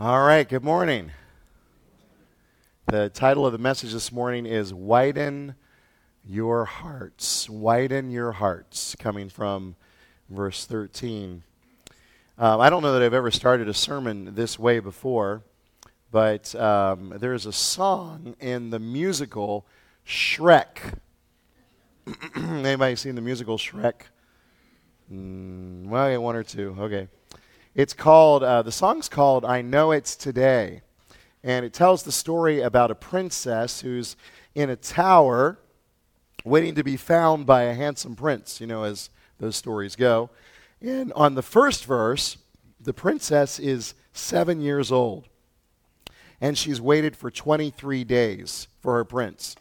All right, good morning. The title of the message this morning is Widen Your Hearts. Widen Your Hearts, coming from verse 13. Um, I don't know that I've ever started a sermon this way before, but um, there's a song in the musical Shrek. Anybody seen the musical Shrek? Mm, well, yeah, one or two. Okay. It's called, uh, the song's called I Know It's Today. And it tells the story about a princess who's in a tower waiting to be found by a handsome prince, you know, as those stories go. And on the first verse, the princess is seven years old. And she's waited for 23 days for her prince.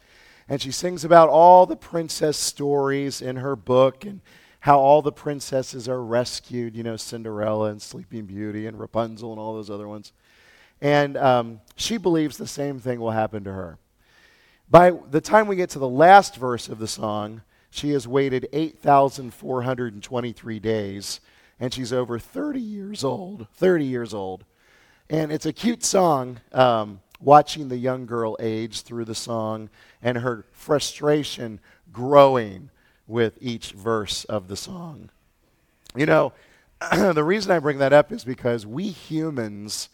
And she sings about all the princess stories in her book and how all the princesses are rescued, you know, Cinderella and Sleeping Beauty and Rapunzel and all those other ones. And um, she believes the same thing will happen to her. By the time we get to the last verse of the song, she has waited 8,423 days, and she's over 30 years old. 30 years old. And it's a cute song, um, watching the young girl age through the song and her frustration growing with each verse of the song. You know, the reason I bring that up is because we humans,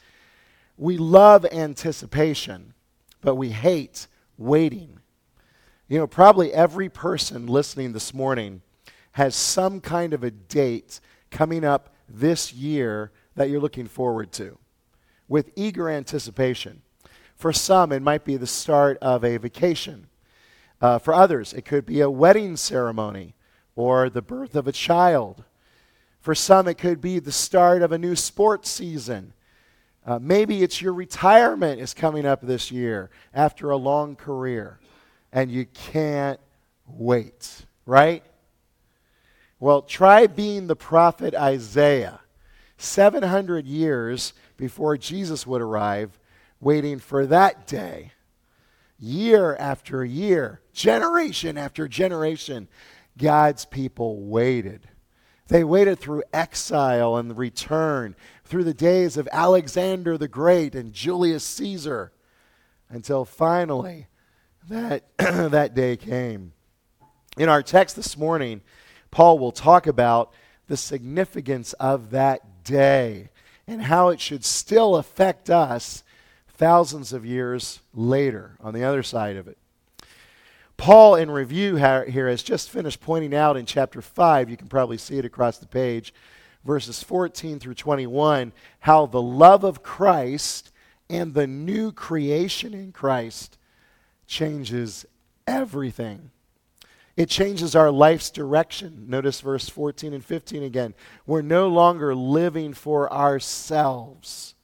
we love anticipation, but we hate waiting. You know, probably every person listening this morning has some kind of a date coming up this year that you're looking forward to with eager anticipation. For some, it might be the start of a vacation. Uh, for others, it could be a wedding ceremony or the birth of a child. For some, it could be the start of a new sports season. Uh, maybe it's your retirement is coming up this year after a long career, and you can't wait, right? Well, try being the prophet Isaiah. 700 years before Jesus would arrive, waiting for that day year after year, generation after generation, God's people waited. They waited through exile and return, through the days of Alexander the Great and Julius Caesar, until finally that, that day came. In our text this morning, Paul will talk about the significance of that day and how it should still affect us thousands of years later on the other side of it. Paul, in review here, has just finished pointing out in chapter 5, you can probably see it across the page, verses 14 through 21, how the love of Christ and the new creation in Christ changes everything. It changes our life's direction. Notice verse 14 and 15 again. We're no longer living for ourselves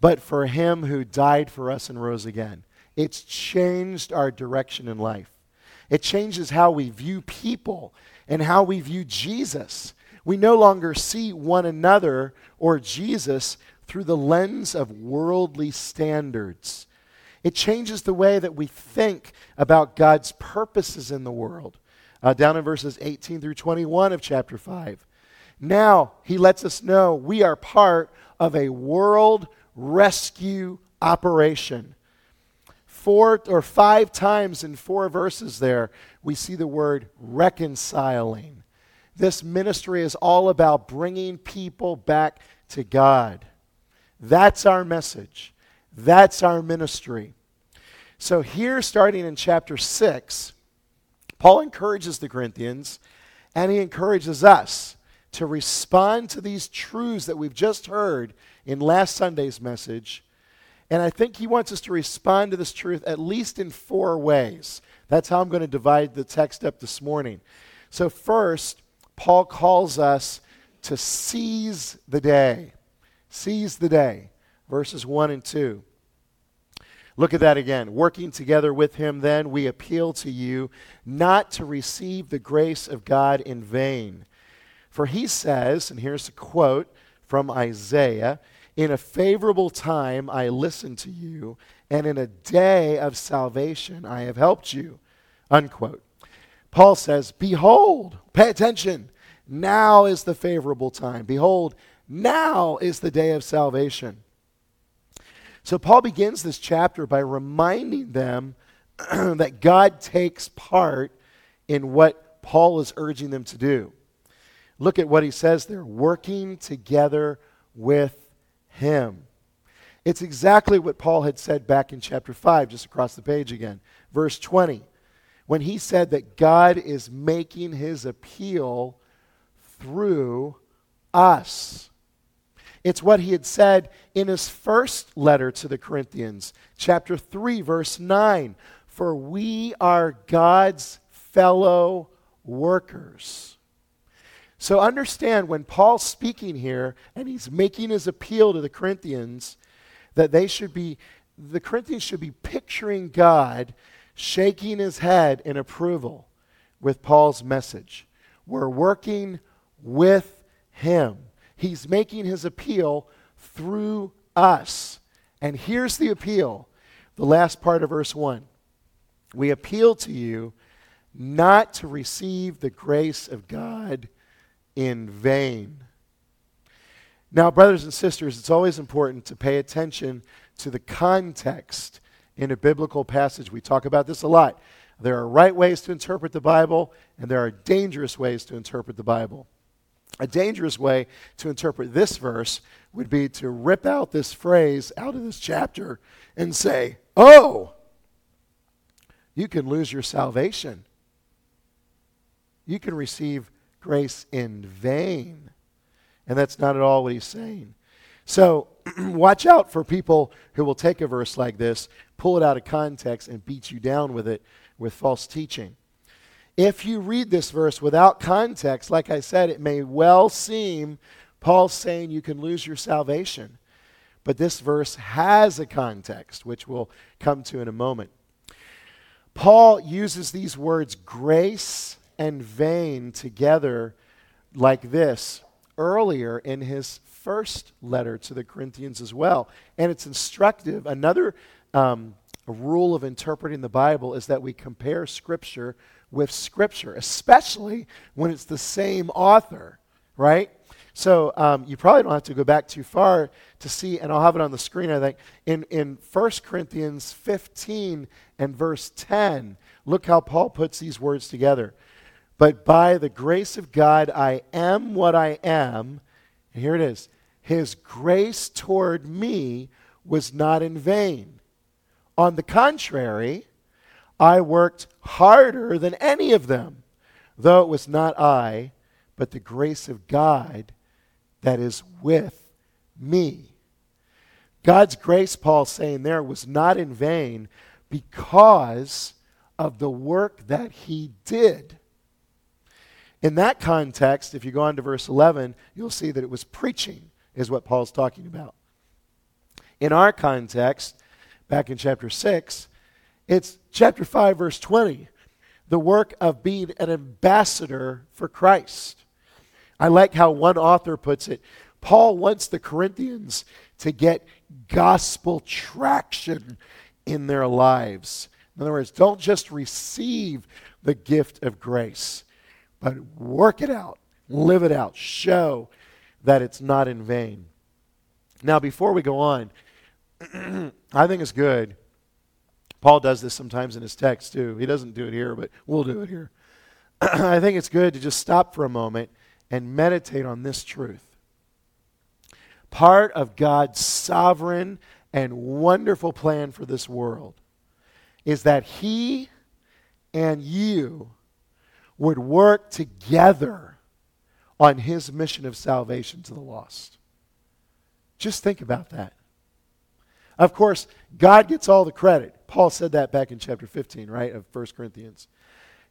but for him who died for us and rose again. It's changed our direction in life. It changes how we view people and how we view Jesus. We no longer see one another or Jesus through the lens of worldly standards. It changes the way that we think about God's purposes in the world. Uh, down in verses 18 through 21 of chapter 5. Now, he lets us know we are part of a world rescue operation. Four or five times in four verses there, we see the word reconciling. This ministry is all about bringing people back to God. That's our message. That's our ministry. So, here, starting in chapter 6, Paul encourages the Corinthians and he encourages us to respond to these truths that we've just heard in last Sunday's message. And I think he wants us to respond to this truth at least in four ways. That's how I'm going to divide the text up this morning. So, first, Paul calls us to seize the day. Seize the day. Verses 1 and 2. Look at that again. Working together with him, then, we appeal to you not to receive the grace of God in vain. For he says, and here's a quote from Isaiah In a favorable time I listened to you, and in a day of salvation I have helped you. Unquote. Paul says, Behold, pay attention. Now is the favorable time. Behold, now is the day of salvation. So Paul begins this chapter by reminding them that God takes part in what Paul is urging them to do. Look at what he says there working together with him. It's exactly what Paul had said back in chapter 5, just across the page again. Verse 20, when he said that God is making his appeal through us. It's what he had said in his first letter to the Corinthians, chapter 3, verse 9. For we are God's fellow workers. So understand when Paul's speaking here and he's making his appeal to the Corinthians that they should be, the Corinthians should be picturing God shaking his head in approval with Paul's message. We're working with him. He's making his appeal through us. And here's the appeal the last part of verse 1. We appeal to you not to receive the grace of God in vain. Now, brothers and sisters, it's always important to pay attention to the context in a biblical passage. We talk about this a lot. There are right ways to interpret the Bible, and there are dangerous ways to interpret the Bible. A dangerous way to interpret this verse would be to rip out this phrase out of this chapter and say, Oh, you can lose your salvation. You can receive grace in vain. And that's not at all what he's saying. So watch out for people who will take a verse like this, pull it out of context, and beat you down with it with false teaching. If you read this verse without context, like I said, it may well seem Paul's saying you can lose your salvation. But this verse has a context, which we'll come to in a moment. Paul uses these words grace and vain together like this earlier in his first letter to the Corinthians as well. And it's instructive. Another um, rule of interpreting the Bible is that we compare Scripture with Scripture, especially when it's the same author, right? So um, you probably don't have to go back too far to see, and I'll have it on the screen, I think. In, in 1 Corinthians 15 and verse 10, look how Paul puts these words together. But by the grace of God, I am what I am. And here it is His grace toward me was not in vain. On the contrary, I worked harder than any of them, though it was not I, but the grace of God that is with me. God's grace, Paul's saying there, was not in vain because of the work that he did. In that context, if you go on to verse 11, you'll see that it was preaching, is what Paul's talking about. In our context, back in chapter 6, it's chapter 5, verse 20, the work of being an ambassador for Christ. I like how one author puts it. Paul wants the Corinthians to get gospel traction in their lives. In other words, don't just receive the gift of grace, but work it out, live it out, show that it's not in vain. Now, before we go on, I think it's good Paul does this sometimes in his text too. He doesn't do it here, but we'll do it here. I think it's good to just stop for a moment and meditate on this truth. Part of God's sovereign and wonderful plan for this world is that He and you would work together on His mission of salvation to the lost. Just think about that. Of course, God gets all the credit. Paul said that back in chapter 15, right, of 1 Corinthians.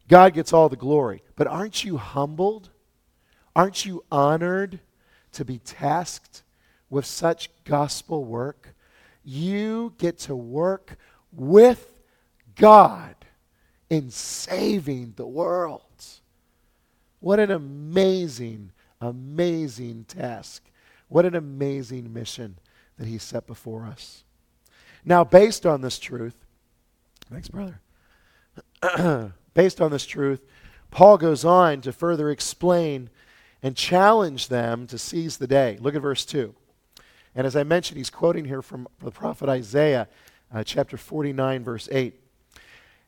God gets all the glory. But aren't you humbled? Aren't you honored to be tasked with such gospel work? You get to work with God in saving the world. What an amazing, amazing task. What an amazing mission that He set before us. Now, based on this truth, Thanks, brother. Based on this truth, Paul goes on to further explain and challenge them to seize the day. Look at verse 2. And as I mentioned, he's quoting here from the prophet Isaiah, uh, chapter 49, verse 8.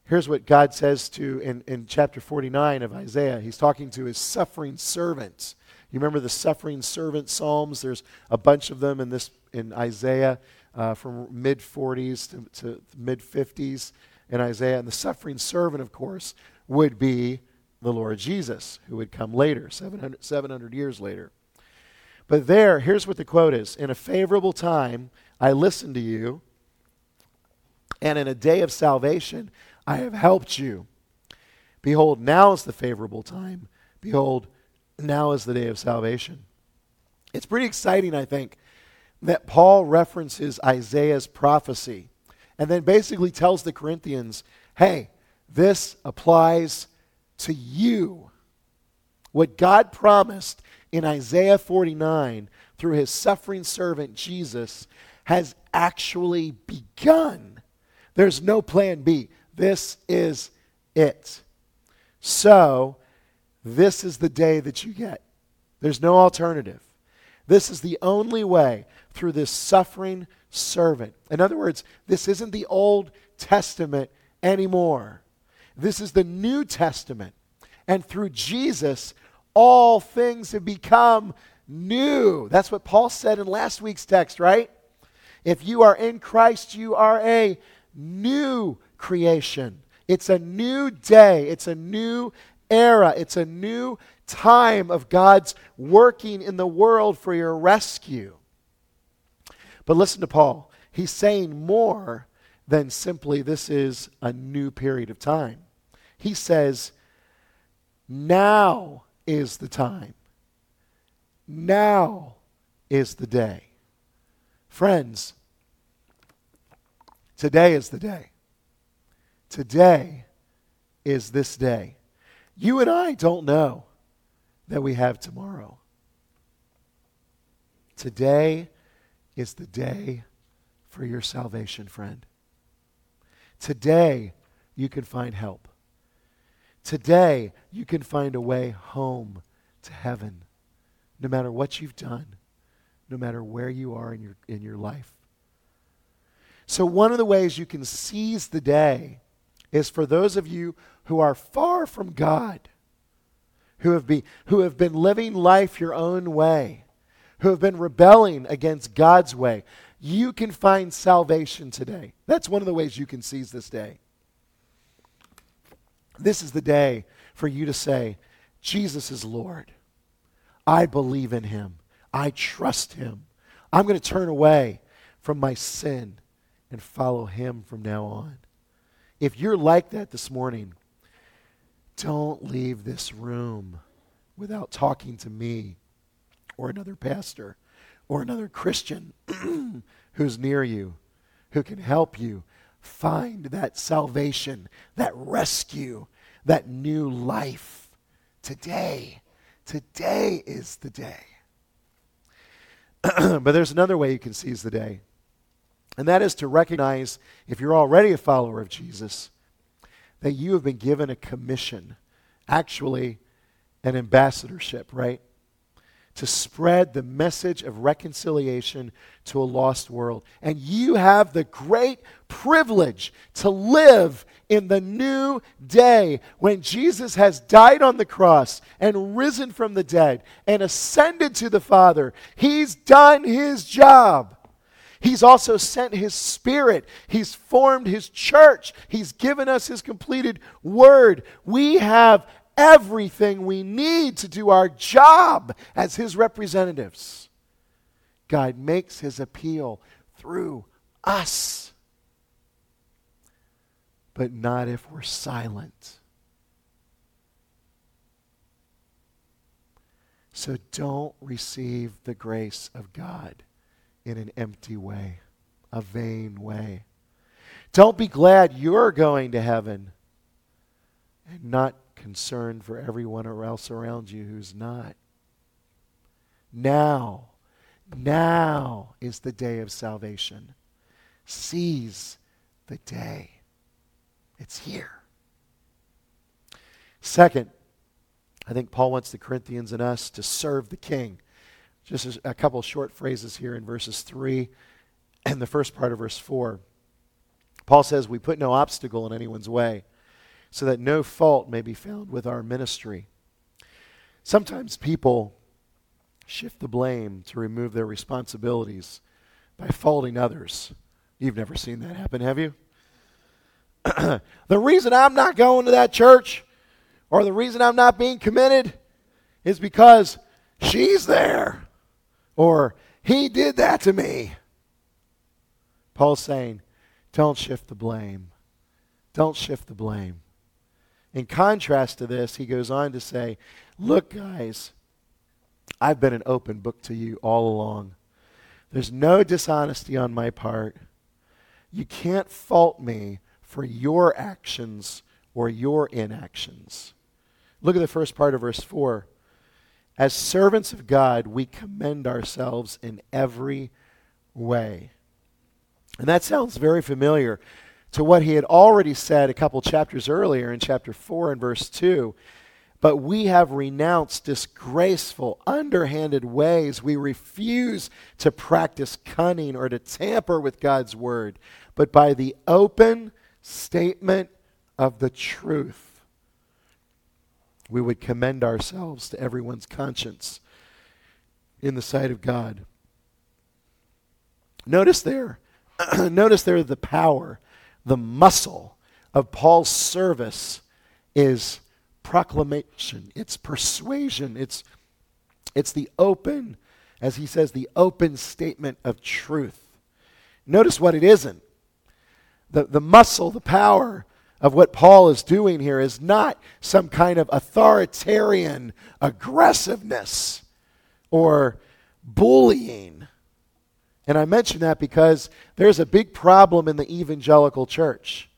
Here's what God says to in, in chapter 49 of Isaiah. He's talking to his suffering servants. You remember the suffering servant psalms? There's a bunch of them in this in Isaiah uh, from mid 40s to, to mid 50s in Isaiah. And the suffering servant, of course, would be the Lord Jesus, who would come later, 700, 700 years later. But there, here's what the quote is In a favorable time, I listened to you, and in a day of salvation, I have helped you. Behold, now is the favorable time. Behold, now is the day of salvation. It's pretty exciting, I think, that Paul references Isaiah's prophecy and then basically tells the Corinthians, hey, this applies to you. What God promised in Isaiah 49 through his suffering servant Jesus has actually begun. There's no plan B. This is it. So, this is the day that you get. There's no alternative. This is the only way through this suffering servant. In other words, this isn't the Old Testament anymore. This is the New Testament. And through Jesus, all things have become new. That's what Paul said in last week's text, right? If you are in Christ, you are a new creation. It's a new day. It's a new era. It's a new time of God's working in the world for your rescue. But listen to Paul. He's saying more than simply this is a new period of time. He says, now is the time. Now is the day. Friends, today is the day. Today is this day. You and I don't know that we have tomorrow. Today is the day for your salvation, friend. Today, you can find help. Today, you can find a way home to heaven, no matter what you've done, no matter where you are in your, in your life. So, one of the ways you can seize the day is for those of you who are far from God, who have, be, who have been living life your own way, who have been rebelling against God's way. You can find salvation today. That's one of the ways you can seize this day. This is the day for you to say, Jesus is Lord. I believe in him. I trust him. I'm going to turn away from my sin and follow him from now on. If you're like that this morning, don't leave this room without talking to me or another pastor or another Christian who's near you who can help you find that salvation, that rescue, that new life today. Today is the day. but there's another way you can seize the day, and that is to recognize, if you're already a follower of Jesus, that you have been given a commission, actually, an ambassadorship, right? to spread the message of reconciliation to a lost world. And you have the great privilege to live in the new day when Jesus has died on the cross and risen from the dead and ascended to the Father. He's done his job. He's also sent his spirit. He's formed his church. He's given us his completed word. We have everything we need to do our job as His representatives. God makes His appeal through us, but not if we're silent. So don't receive the grace of God in an empty way, a vain way. Don't be glad you're going to heaven and not concerned for everyone else around you who's not. Now, now is the day of salvation. Seize the day. It's here. Second, I think Paul wants the Corinthians and us to serve the king. Just a couple short phrases here in verses 3 and the first part of verse 4. Paul says, We put no obstacle in anyone's way, so that no fault may be found with our ministry. Sometimes people shift the blame to remove their responsibilities by faulting others. You've never seen that happen, have you? the reason I'm not going to that church or the reason I'm not being committed is because she's there or he did that to me. Paul's saying, don't shift the blame. Don't shift the blame. In contrast to this, he goes on to say, Look, guys, I've been an open book to you all along. There's no dishonesty on my part. You can't fault me for your actions or your inactions. Look at the first part of verse 4. As servants of God, we commend ourselves in every way. And that sounds very familiar to what he had already said a couple chapters earlier in chapter 4 and verse 2. But we have renounced disgraceful, underhanded ways. We refuse to practice cunning or to tamper with God's word, but by the open statement of the truth, we would commend ourselves to everyone's conscience in the sight of God. Notice there, notice there the power, the muscle of Paul's service is proclamation, it's persuasion, it's, it's the open, as he says, the open statement of truth. Notice what it isn't. The, the muscle, the power of what Paul is doing here is not some kind of authoritarian aggressiveness or bullying. And I mention that because there's a big problem in the evangelical church.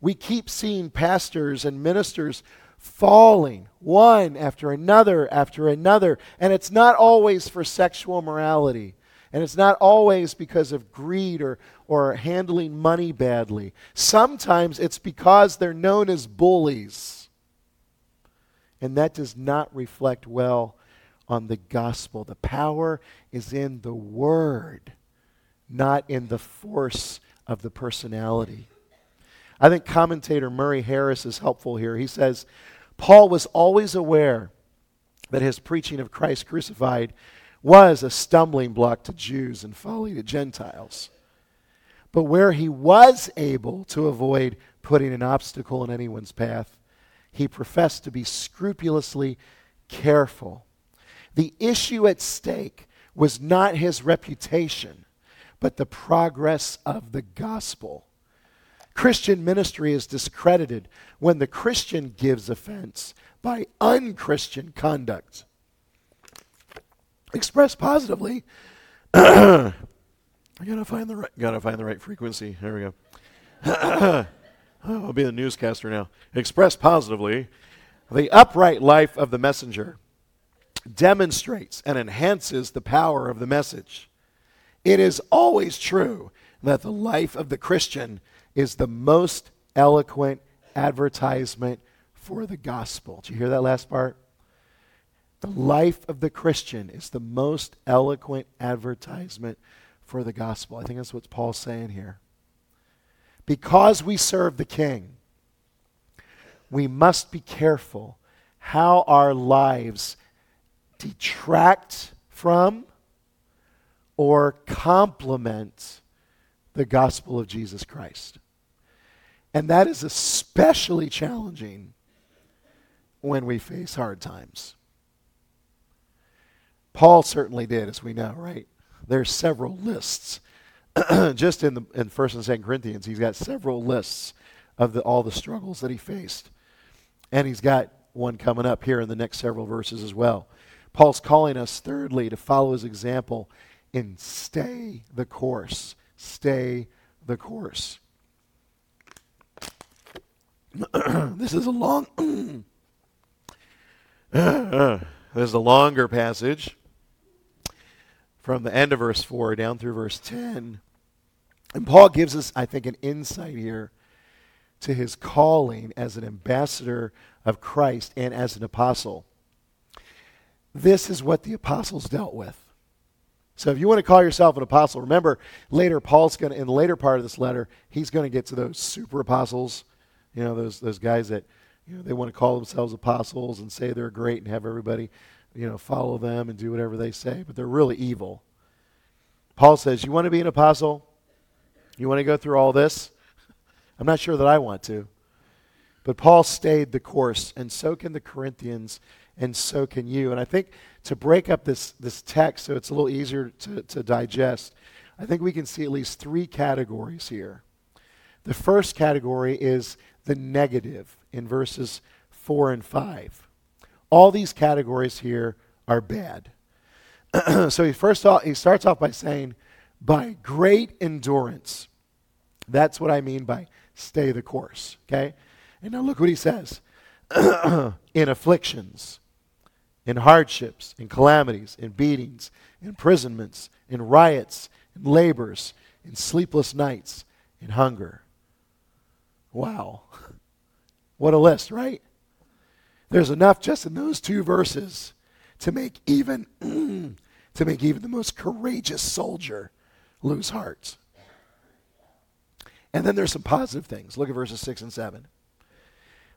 We keep seeing pastors and ministers falling one after another after another. And it's not always for sexual morality. And it's not always because of greed or, or handling money badly. Sometimes it's because they're known as bullies. And that does not reflect well on the gospel. The power is in the word, not in the force of the personality. I think commentator Murray Harris is helpful here. He says, Paul was always aware that his preaching of Christ crucified was a stumbling block to Jews and folly to Gentiles. But where he was able to avoid putting an obstacle in anyone's path, he professed to be scrupulously careful. The issue at stake was not his reputation, but the progress of the gospel. Christian ministry is discredited when the Christian gives offense by unchristian conduct. Expressed positively, I gotta find the right, gotta find the right frequency. There we go. oh, I'll be the newscaster now. Expressed positively, the upright life of the messenger demonstrates and enhances the power of the message. It is always true that the life of the Christian is the most eloquent advertisement for the gospel. Did you hear that last part? The life of the Christian is the most eloquent advertisement for the gospel. I think that's what Paul's saying here. Because we serve the King, we must be careful how our lives detract from or complement the gospel of Jesus Christ. And that is especially challenging when we face hard times. Paul certainly did, as we know, right? There's several lists. Just in the in First and Second Corinthians, he's got several lists of the, all the struggles that he faced, and he's got one coming up here in the next several verses as well. Paul's calling us, thirdly, to follow his example and stay the course. Stay the course. this is a long this is a longer passage from the end of verse 4 down through verse 10. And Paul gives us, I think, an insight here to his calling as an ambassador of Christ and as an apostle. This is what the apostles dealt with. So if you want to call yourself an apostle, remember later Paul's going to in the later part of this letter, he's going to get to those super apostles, you know, those those guys that you know they want to call themselves apostles and say they're great and have everybody, you know, follow them and do whatever they say, but they're really evil. Paul says, "You want to be an apostle? You want to go through all this?" I'm not sure that I want to. But Paul stayed the course, and so can the Corinthians, and so can you. And I think to break up this, this text so it's a little easier to, to digest, I think we can see at least three categories here. The first category is the negative in verses 4 and 5. All these categories here are bad. so he first off, he starts off by saying, by great endurance. That's what I mean by stay the course. Okay? And now look what he says in afflictions, in hardships, in calamities, in beatings, in imprisonments, in riots, in labors, in sleepless nights, in hunger. Wow. What a list, right? There's enough just in those two verses to make even mm, to make even the most courageous soldier lose heart. And then there's some positive things. Look at verses 6 and 7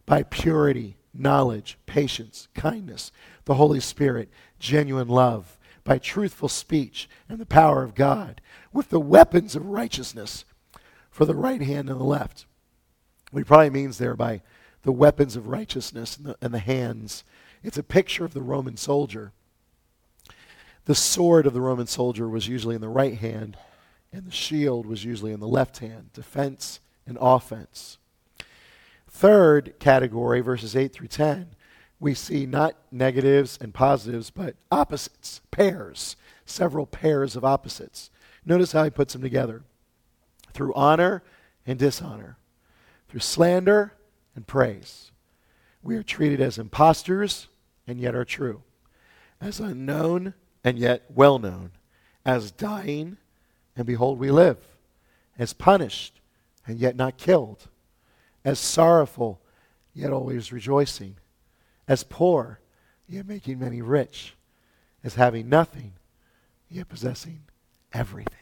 by purity, knowledge, patience, kindness, the Holy Spirit, genuine love, by truthful speech and the power of God, with the weapons of righteousness for the right hand and the left. What he probably means there by the weapons of righteousness and the, and the hands. It's a picture of the Roman soldier. The sword of the Roman soldier was usually in the right hand, and the shield was usually in the left hand, defense and offense. Third category, verses 8 through 10, we see not negatives and positives, but opposites, pairs, several pairs of opposites. Notice how he puts them together through honor and dishonor, through slander and praise. We are treated as impostors and yet are true, as unknown and yet well known, as dying and behold we live, as punished and yet not killed as sorrowful, yet always rejoicing, as poor, yet making many rich, as having nothing, yet possessing everything.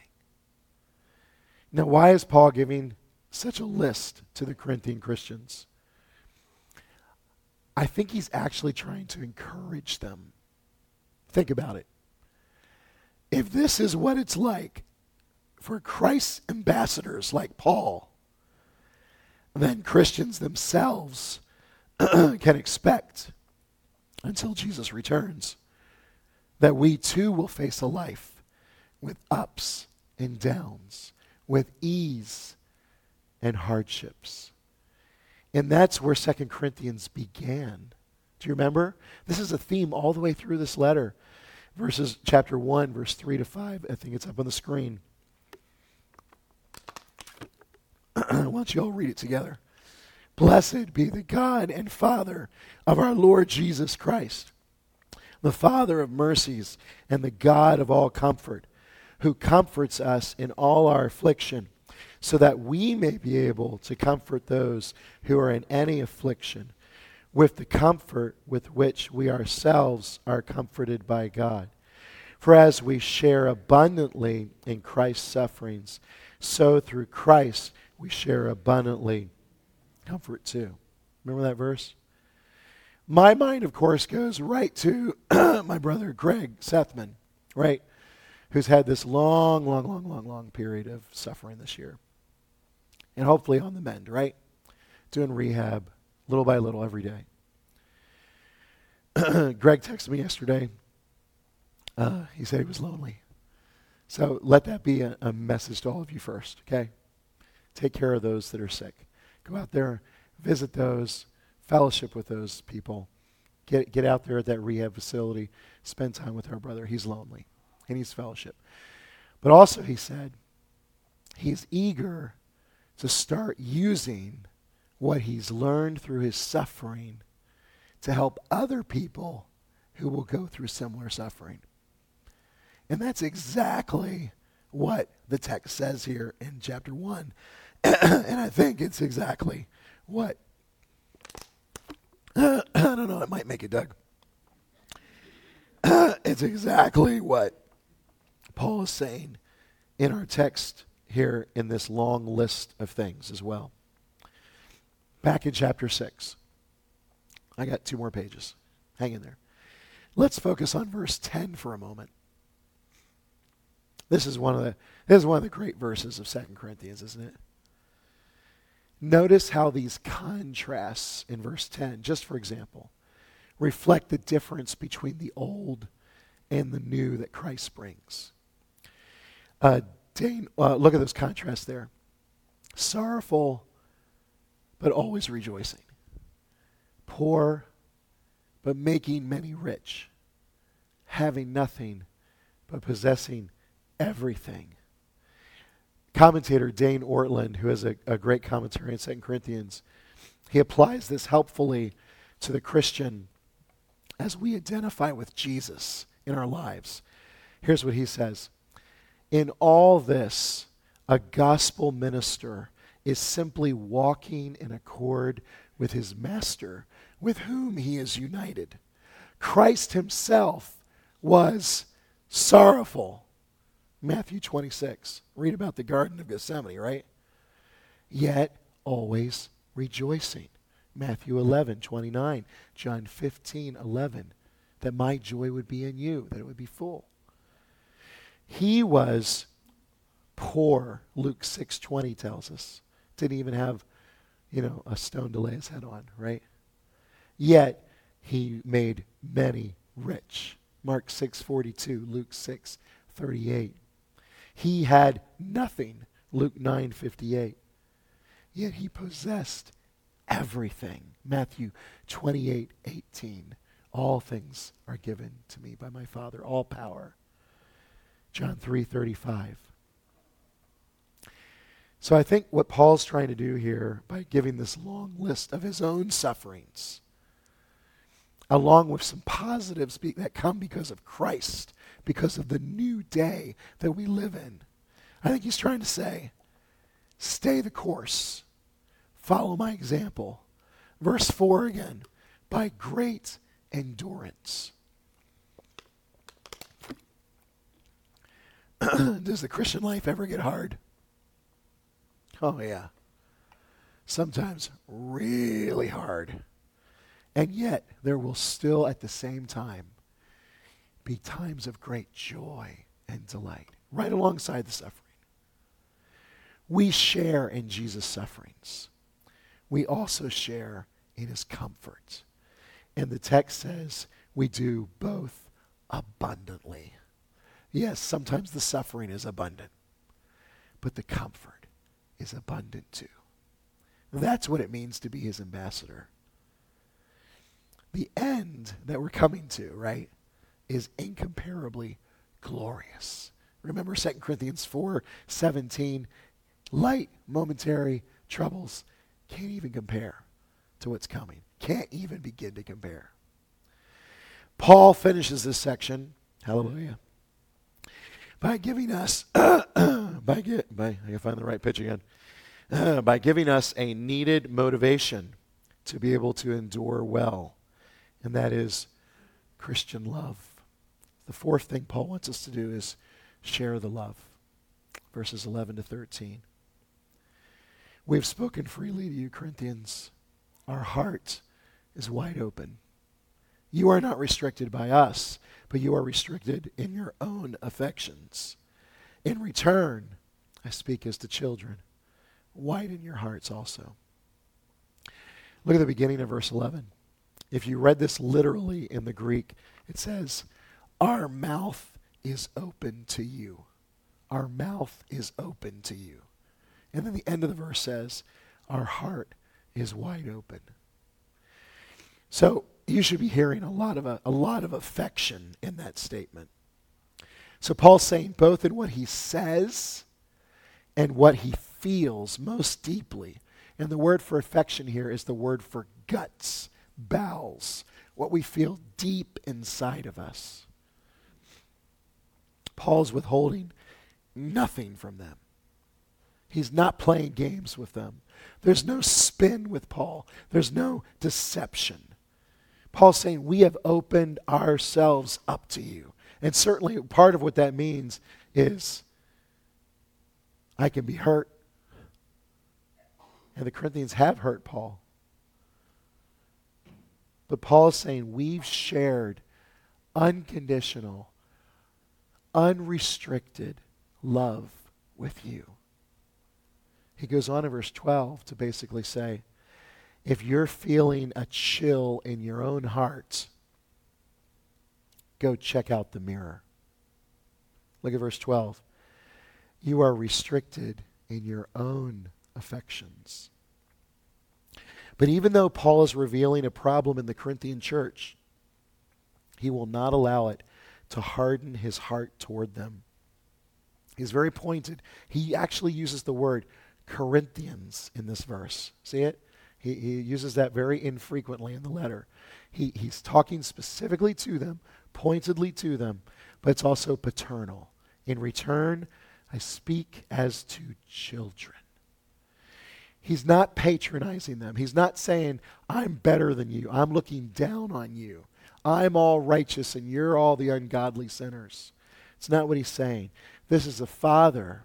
Now, why is Paul giving such a list to the Corinthian Christians? I think he's actually trying to encourage them. Think about it. If this is what it's like for Christ's ambassadors like Paul then Christians themselves can expect until Jesus returns. That we too will face a life with ups and downs, with ease and hardships. And that's where Second Corinthians began. Do you remember? This is a theme all the way through this letter. Verses chapter 1, verse 3 to 5. I think it's up on the screen. Why don't you all read it together? Blessed be the God and Father of our Lord Jesus Christ, the Father of mercies and the God of all comfort, who comforts us in all our affliction, so that we may be able to comfort those who are in any affliction with the comfort with which we ourselves are comforted by God. For as we share abundantly in Christ's sufferings, so through Christ we share abundantly comfort too. Remember that verse? My mind, of course, goes right to my brother Greg Sethman, right? Who's had this long, long, long, long, long period of suffering this year. And hopefully on the mend, right? Doing rehab little by little every day. Greg texted me yesterday. Uh, he said he was lonely. So let that be a, a message to all of you first, okay? take care of those that are sick. Go out there, visit those, fellowship with those people. Get, get out there at that rehab facility, spend time with our brother. He's lonely. He needs fellowship. But also, he said, he's eager to start using what he's learned through his suffering to help other people who will go through similar suffering. And that's exactly what the text says here in chapter 1. and I think it's exactly what. I don't know, it might make it Doug. it's exactly what Paul is saying in our text here in this long list of things as well. Back in chapter 6. I got two more pages. Hang in there. Let's focus on verse 10 for a moment. This is one of the this is one of the great verses of 2 Corinthians, isn't it? Notice how these contrasts in verse 10, just for example, reflect the difference between the old and the new that Christ brings. Uh, Dane, uh, look at those contrasts there. Sorrowful, but always rejoicing. Poor, but making many rich. Having nothing, but possessing everything. Commentator Dane Ortlund, who has a, a great commentary on 2 Corinthians, he applies this helpfully to the Christian as we identify with Jesus in our lives. Here's what he says In all this, a gospel minister is simply walking in accord with his master, with whom he is united. Christ himself was sorrowful Matthew 26. Read about the Garden of Gethsemane, right? Yet always rejoicing. Matthew 11, 29. John 15, 11. That my joy would be in you, that it would be full. He was poor, Luke 6:20 tells us. Didn't even have, you know, a stone to lay his head on, right? Yet he made many rich. Mark 6:42, Luke 6:38. He had nothing, Luke 9:58. Yet he possessed everything. Matthew 28:18. All things are given to me by my Father, all power. John 3:35. So I think what Paul's trying to do here by giving this long list of his own sufferings along with some positives that come because of Christ because of the new day that we live in. I think he's trying to say, stay the course, follow my example. Verse 4 again, by great endurance. Does the Christian life ever get hard? Oh, yeah. Sometimes really hard. And yet, there will still at the same time be times of great joy and delight, right alongside the suffering. We share in Jesus' sufferings. We also share in his comfort. And the text says we do both abundantly. Yes, sometimes the suffering is abundant, but the comfort is abundant too. That's what it means to be his ambassador. The end that we're coming to, right? is incomparably glorious. Remember 2 Corinthians 4 17. Light, momentary troubles can't even compare to what's coming. Can't even begin to compare. Paul finishes this section, hallelujah, by giving us, by, get, by, I can find the right pitch again, uh, by giving us a needed motivation to be able to endure well, and that is Christian love. The fourth thing Paul wants us to do is share the love. Verses 11 to 13. We have spoken freely to you, Corinthians. Our heart is wide open. You are not restricted by us, but you are restricted in your own affections. In return, I speak as to children. Widen your hearts also. Look at the beginning of verse 11. If you read this literally in the Greek, it says, our mouth is open to you. Our mouth is open to you. And then the end of the verse says, Our heart is wide open. So you should be hearing a lot of a, a lot of affection in that statement. So Paul's saying both in what he says and what he feels most deeply. And the word for affection here is the word for guts, bowels, what we feel deep inside of us. Paul's withholding nothing from them. He's not playing games with them. There's no spin with Paul, there's no deception. Paul's saying, We have opened ourselves up to you. And certainly part of what that means is I can be hurt. And the Corinthians have hurt Paul. But Paul is saying we've shared unconditional, unrestricted love with you. He goes on in verse 12 to basically say, if you're feeling a chill in your own heart, go check out the mirror. Look at verse 12. You are restricted in your own affections. But even though Paul is revealing a problem in the Corinthian church, he will not allow it to harden his heart toward them. He's very pointed. He actually uses the word Corinthians in this verse. See it? He, he uses that very infrequently in the letter. He, he's talking specifically to them, pointedly to them, but it's also paternal. In return, I speak as to children. He's not patronizing them. He's not saying, I'm better than you. I'm looking down on you. I'm all righteous and you're all the ungodly sinners. It's not what he's saying. This is a father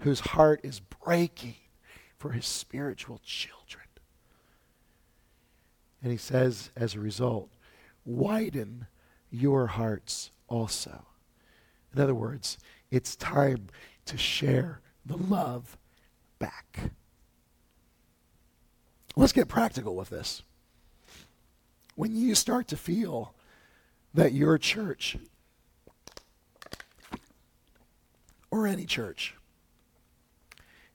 whose heart is breaking for his spiritual children. And he says, as a result, widen your hearts also. In other words, it's time to share the love back. Let's get practical with this. When you start to feel that your church or any church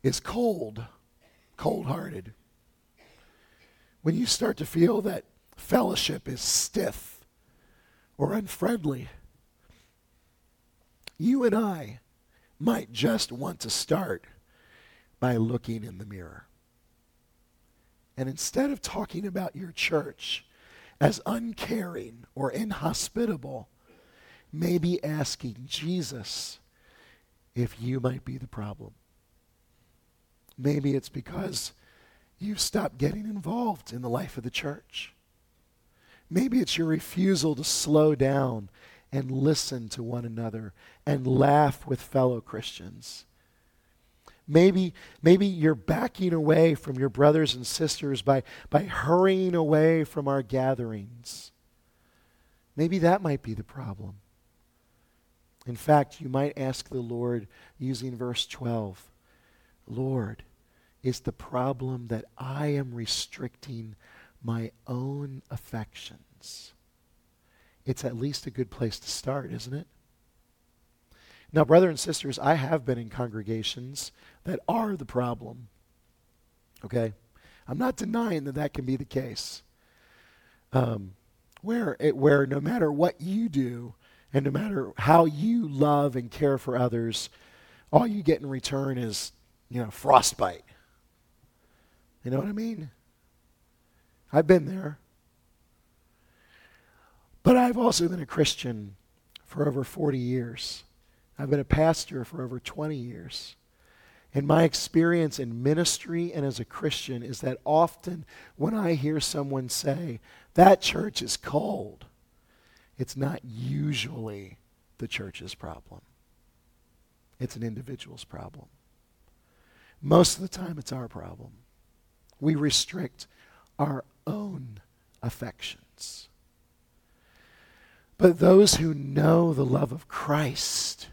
is cold, cold hearted, when you start to feel that fellowship is stiff or unfriendly, you and I might just want to start by looking in the mirror. And instead of talking about your church as uncaring or inhospitable, maybe asking Jesus if you might be the problem. Maybe it's because you've stopped getting involved in the life of the church. Maybe it's your refusal to slow down and listen to one another and laugh with fellow Christians. Maybe, maybe you're backing away from your brothers and sisters by, by hurrying away from our gatherings. Maybe that might be the problem. In fact, you might ask the Lord using verse 12 Lord, is the problem that I am restricting my own affections. It's at least a good place to start, isn't it? Now, brothers and sisters, I have been in congregations that are the problem. Okay? I'm not denying that that can be the case. Um, where, it, where no matter what you do and no matter how you love and care for others, all you get in return is, you know, frostbite. You know what I mean? I've been there. But I've also been a Christian for over 40 years. I've been a pastor for over 20 years. And my experience in ministry and as a Christian is that often when I hear someone say, that church is cold, it's not usually the church's problem. It's an individual's problem. Most of the time, it's our problem we restrict our own affections. But those who know the love of Christ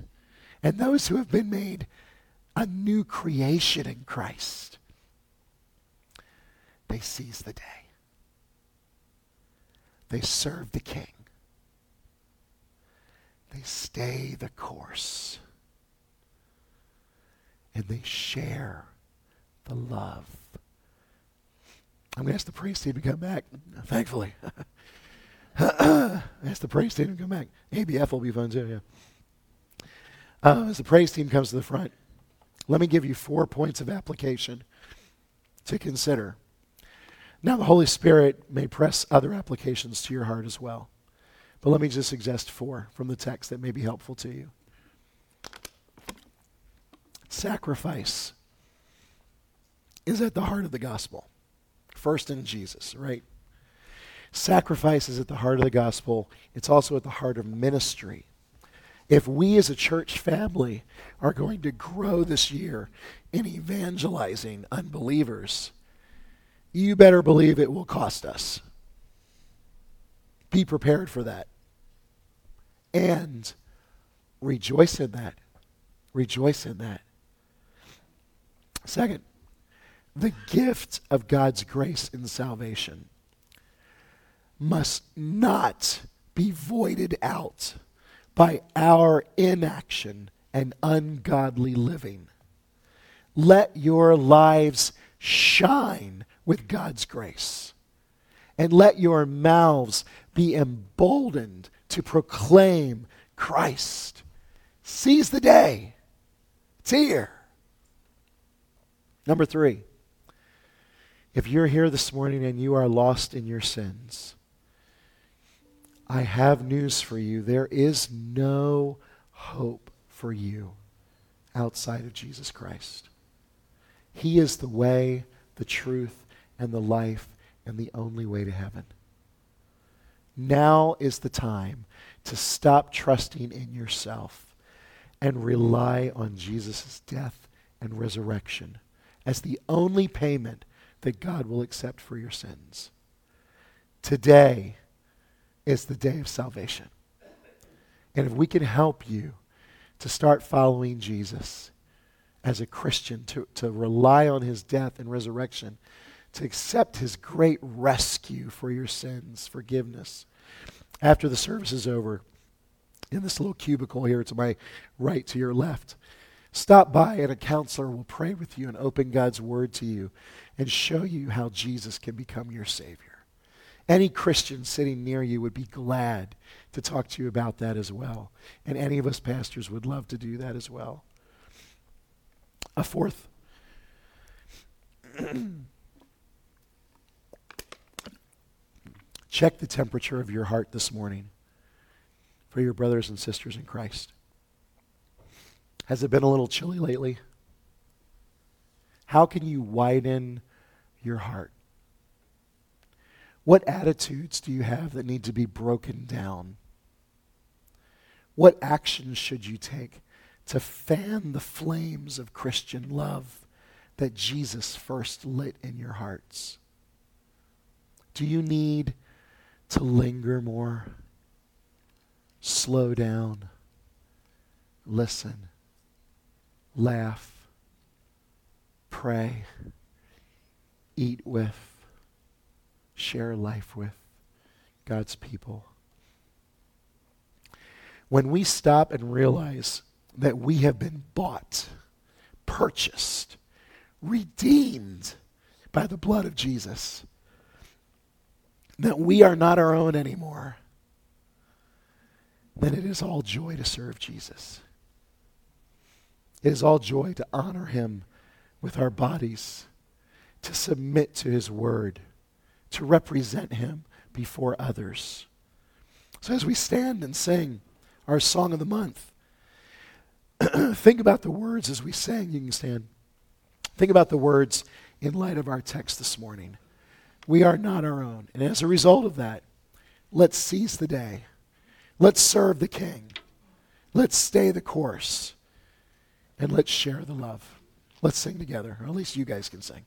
and those who have been made a new creation in Christ, they seize the day. They serve the King. They stay the course. And they share the love I'm going to ask the praise team to come back, thankfully. ask the praise team to come back. ABF will be fun too, yeah. Uh, as the praise team comes to the front, let me give you four points of application to consider. Now, the Holy Spirit may press other applications to your heart as well. But let me just suggest four from the text that may be helpful to you. Sacrifice is at the heart of the gospel first in Jesus, right? Sacrifice is at the heart of the gospel. It's also at the heart of ministry. if we as a church family are going to grow this year in evangelizing unbelievers, you better believe it will cost us. Be prepared for that. And rejoice in that. Rejoice in that. Second, the gift of God's grace in salvation must not be voided out by our inaction and ungodly living. Let your lives shine with God's grace. And let your mouths be emboldened to proclaim Christ. Seize the day. It's here. Number three, if you're here this morning and you are lost in your sins, I have news for you. There is no hope for you outside of Jesus Christ. He is the way, the truth, and the life, and the only way to heaven. Now is the time to stop trusting in yourself and rely on Jesus' death and resurrection as the only payment that God will accept for your sins. Today is the day of salvation. And if we can help you to start following Jesus as a Christian, to, to rely on his death and resurrection, to accept his great rescue for your sins, forgiveness. After the service is over, in this little cubicle here to my right, to your left, stop by and a counselor will pray with you and open God's word to you and show you how Jesus can become your Savior. Any Christian sitting near you would be glad to talk to you about that as well. And any of us pastors would love to do that as well. A fourth. Check the temperature of your heart this morning for your brothers and sisters in Christ. Has it been a little chilly lately? How can you widen your heart? What attitudes do you have that need to be broken down? What actions should you take to fan the flames of Christian love that Jesus first lit in your hearts? Do you need to linger more? Slow down. Listen. Laugh. Pray. Eat with share life with God's people. When we stop and realize that we have been bought, purchased, redeemed by the blood of Jesus, that we are not our own anymore, then it is all joy to serve Jesus. It is all joy to honor him with our bodies, to submit to his word to represent him before others. So as we stand and sing our song of the month, think about the words as we sing. You can stand. Think about the words in light of our text this morning. We are not our own. And as a result of that, let's seize the day. Let's serve the King. Let's stay the course. And let's share the love. Let's sing together, or at least you guys can sing.